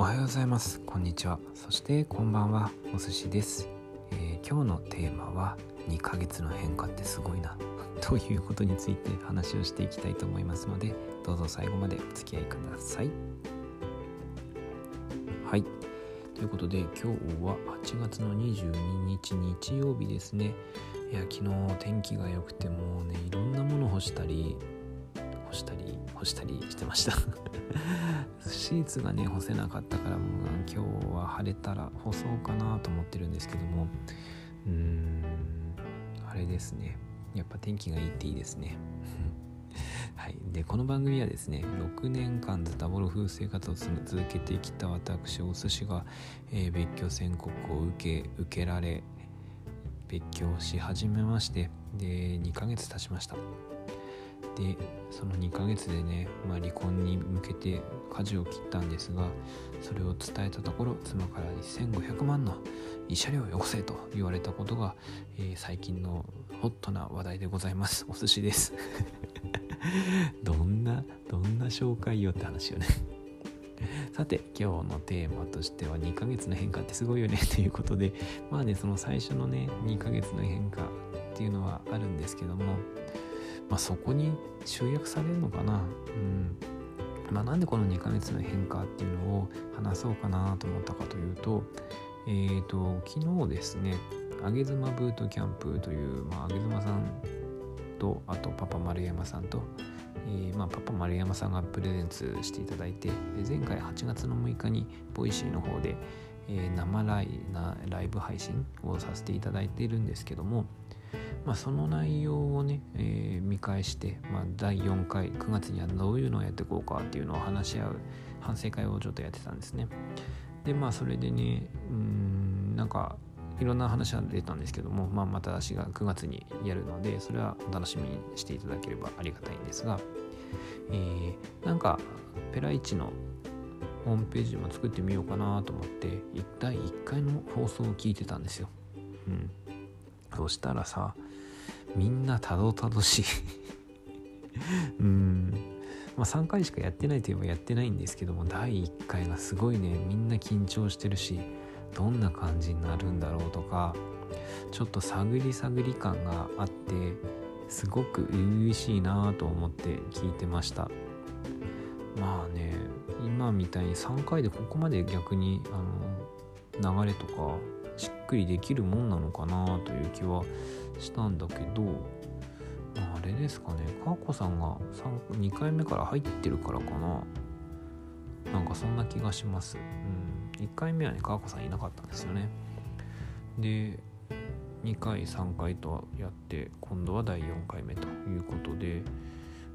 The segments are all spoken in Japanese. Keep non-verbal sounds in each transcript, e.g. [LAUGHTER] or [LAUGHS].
おはようございます。こんにちは。そしてこんばんは。お寿司です、えー、今日のテーマは2ヶ月の変化ってすごいな [LAUGHS] ということについて話をしていきたいと思いますのでどうぞ最後までお付き合いください。はい。ということで今日は8月の22日日曜日ですね。いや昨日天気が良くてもうねいろんなもの干したり干したり干したりしてました。[LAUGHS] シーツがね干せなかったからもう今日は晴れたら干そうかなと思ってるんですけども。うーんあれですね。やっぱ天気がいいっていいですね。[LAUGHS] はい、でこの番組はですね6年間ズタボロ風生活を続けてきた私お寿司が、えー、別居宣告を受け受けられ別居し始めましてで2ヶ月経ちました。でその2ヶ月でね、まあ、離婚に向けて舵を切ったんですがそれを伝えたところ妻から1500万の慰謝料をよこせと言われたことが、えー、最近のホットな話題でございます。お寿司です。[LAUGHS] どんなどんな紹介よって話よね。さて今日のテーマとしては2ヶ月の変化ってすごいよね [LAUGHS] ということでまあねその最初のね2ヶ月の変化っていうのはあるんですけどもまあ、そこに集約されるのかな。うんまあ、なんでこの2ヶ月の変化っていうのを話そうかなと思ったかというと、えーと、昨日ですね、あげ妻ブートキャンプという、まあ、あげ妻さんと、あとパパ丸山さんと、えー、まあ、パパ丸山さんがプレゼンツしていただいて、で前回8月の6日にVoicy の方で、えー、生ライなライブ配信をさせていただいているんですけども、まあ、その内容をね、えー、見返して、まあ、第4回9月にはどういうのをやっていこうかっていうのを話し合う反省会をちょっとやってたんですねでまあそれでねうんなんかいろんな話は出たんですけども、まあ、また私が9月にやるのでそれはお楽しみにしていただければありがたいんですが、えー、なんかペライチのホームページも作ってみようかなと思って第1回の放送を聞いてたんですよ。うん、そしたらさみんなたどたどしい。[LAUGHS] うん。まあ3回しかやってないといえばやってないんですけども第1回がすごいねみんな緊張してるしどんな感じになるんだろうとかちょっと探り探り感があってすごく初々しいなと思って聞いてました。まあね今みたいに3回でここまで逆にあの流れとかしっくりできるもんなのかなという気はしたんだけど、あ、れですかね。かこさんが2回目から入ってるからかな。なんかそんな気がします、うん、1回目はねかこさんいなかったんですよね。で2回3回とやって今度は第4回目ということで。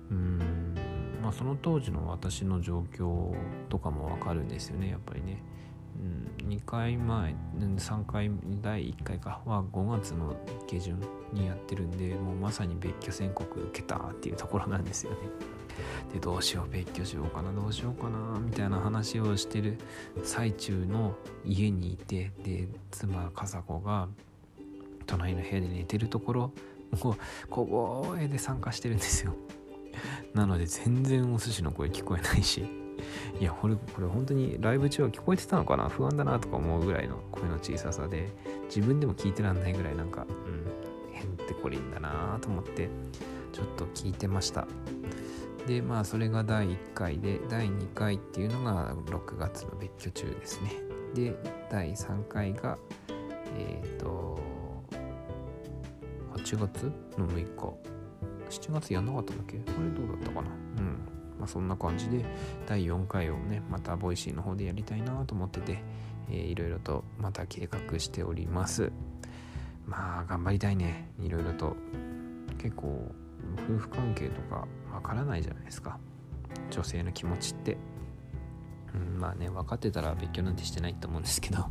うん。まあその当時の私の状況とかもわかるんですよねやっぱりね。うん、2回前3回第1回かは5月の下旬にやってるんでもうまさに別居宣告受けたっていうところなんですよね。[LAUGHS] でどうしよう別居しようかなどうしようかなみたいな話をしてる最中の家にいてで妻笠子が隣の部屋で寝てるところもう小声で参加してるんですよ。[LAUGHS] なので全然お寿司の声聞こえないしいやこれこれ本当にライブ中は聞こえてたのかな？不安だなとか思うぐらいの声の小ささで自分でも聞いてらんないぐらいなんかうんへんてこりんだなと思ってちょっと聞いてました。でまあそれが第1回で第2回っていうのが6月の別居中ですね。で第3回がえっ、ー、と8月の6日。7月やんなかったんだっけ？これどうだったかな？うん。まあ、そんな感じで第4回をねまた Voicy の方でやりたいなと思ってて、えー、いろいろとまた計画しております。まあ頑張りたいね。いろいろと。結構夫婦関係とかわからないじゃないですか。女性の気持ちって、うん、まあね分かってたら別居なんてしてないと思うんですけど。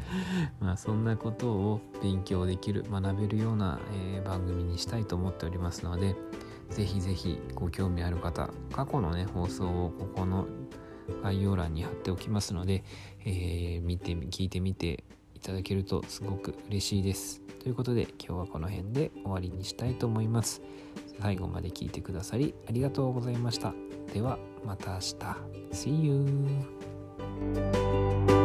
[LAUGHS] まあそんなことを勉強できる学べるような、えー、番組にしたいと思っておりますのでぜひぜひご興味ある方、過去のね、放送をここの概要欄に貼っておきますので、えー、見て、聞いてみていただけるとすごく嬉しいです。ということで今日はこの辺で終わりにしたいと思います。最後まで聞いてくださりありがとうございました。ではまた明日。See you!